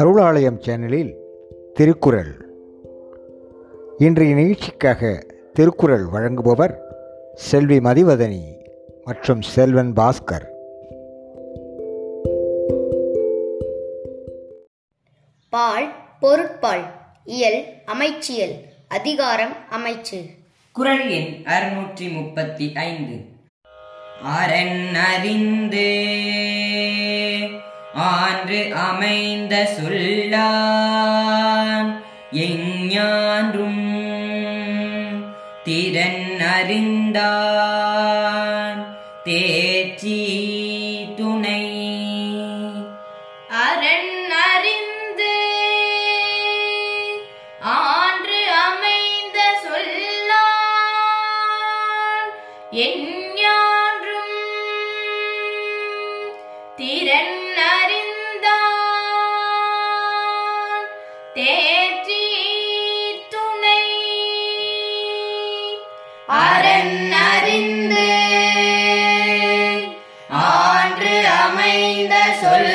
அருளாலயம் சேனலில் திருக்குறள். இன்றைய நிகழ்ச்சிக்காக திருக்குறள் வழங்குபவர் செல்வி மதிவதனி மற்றும் செல்வன் பாஸ்கர். பால் பொருட்பால் இயல் அமைச்சியல் அதிகாரம் அமைச்சு. குறள் எண் அறுநூற்றி முப்பத்தி ஐந்து. அரண் அறிந்து ஆன்று அமைந்த சொல்லான் எஞ்ஞான்றும் திறன் அறிந்தான். தேச்சி துணை அரண் அறிந்து ஆன்று அமைந்த சொல்லான் எஞ்ஞான்றும் திறன் தேற்றி துணை அரண் அறிந்து ஆன்று அமைந்த சொல்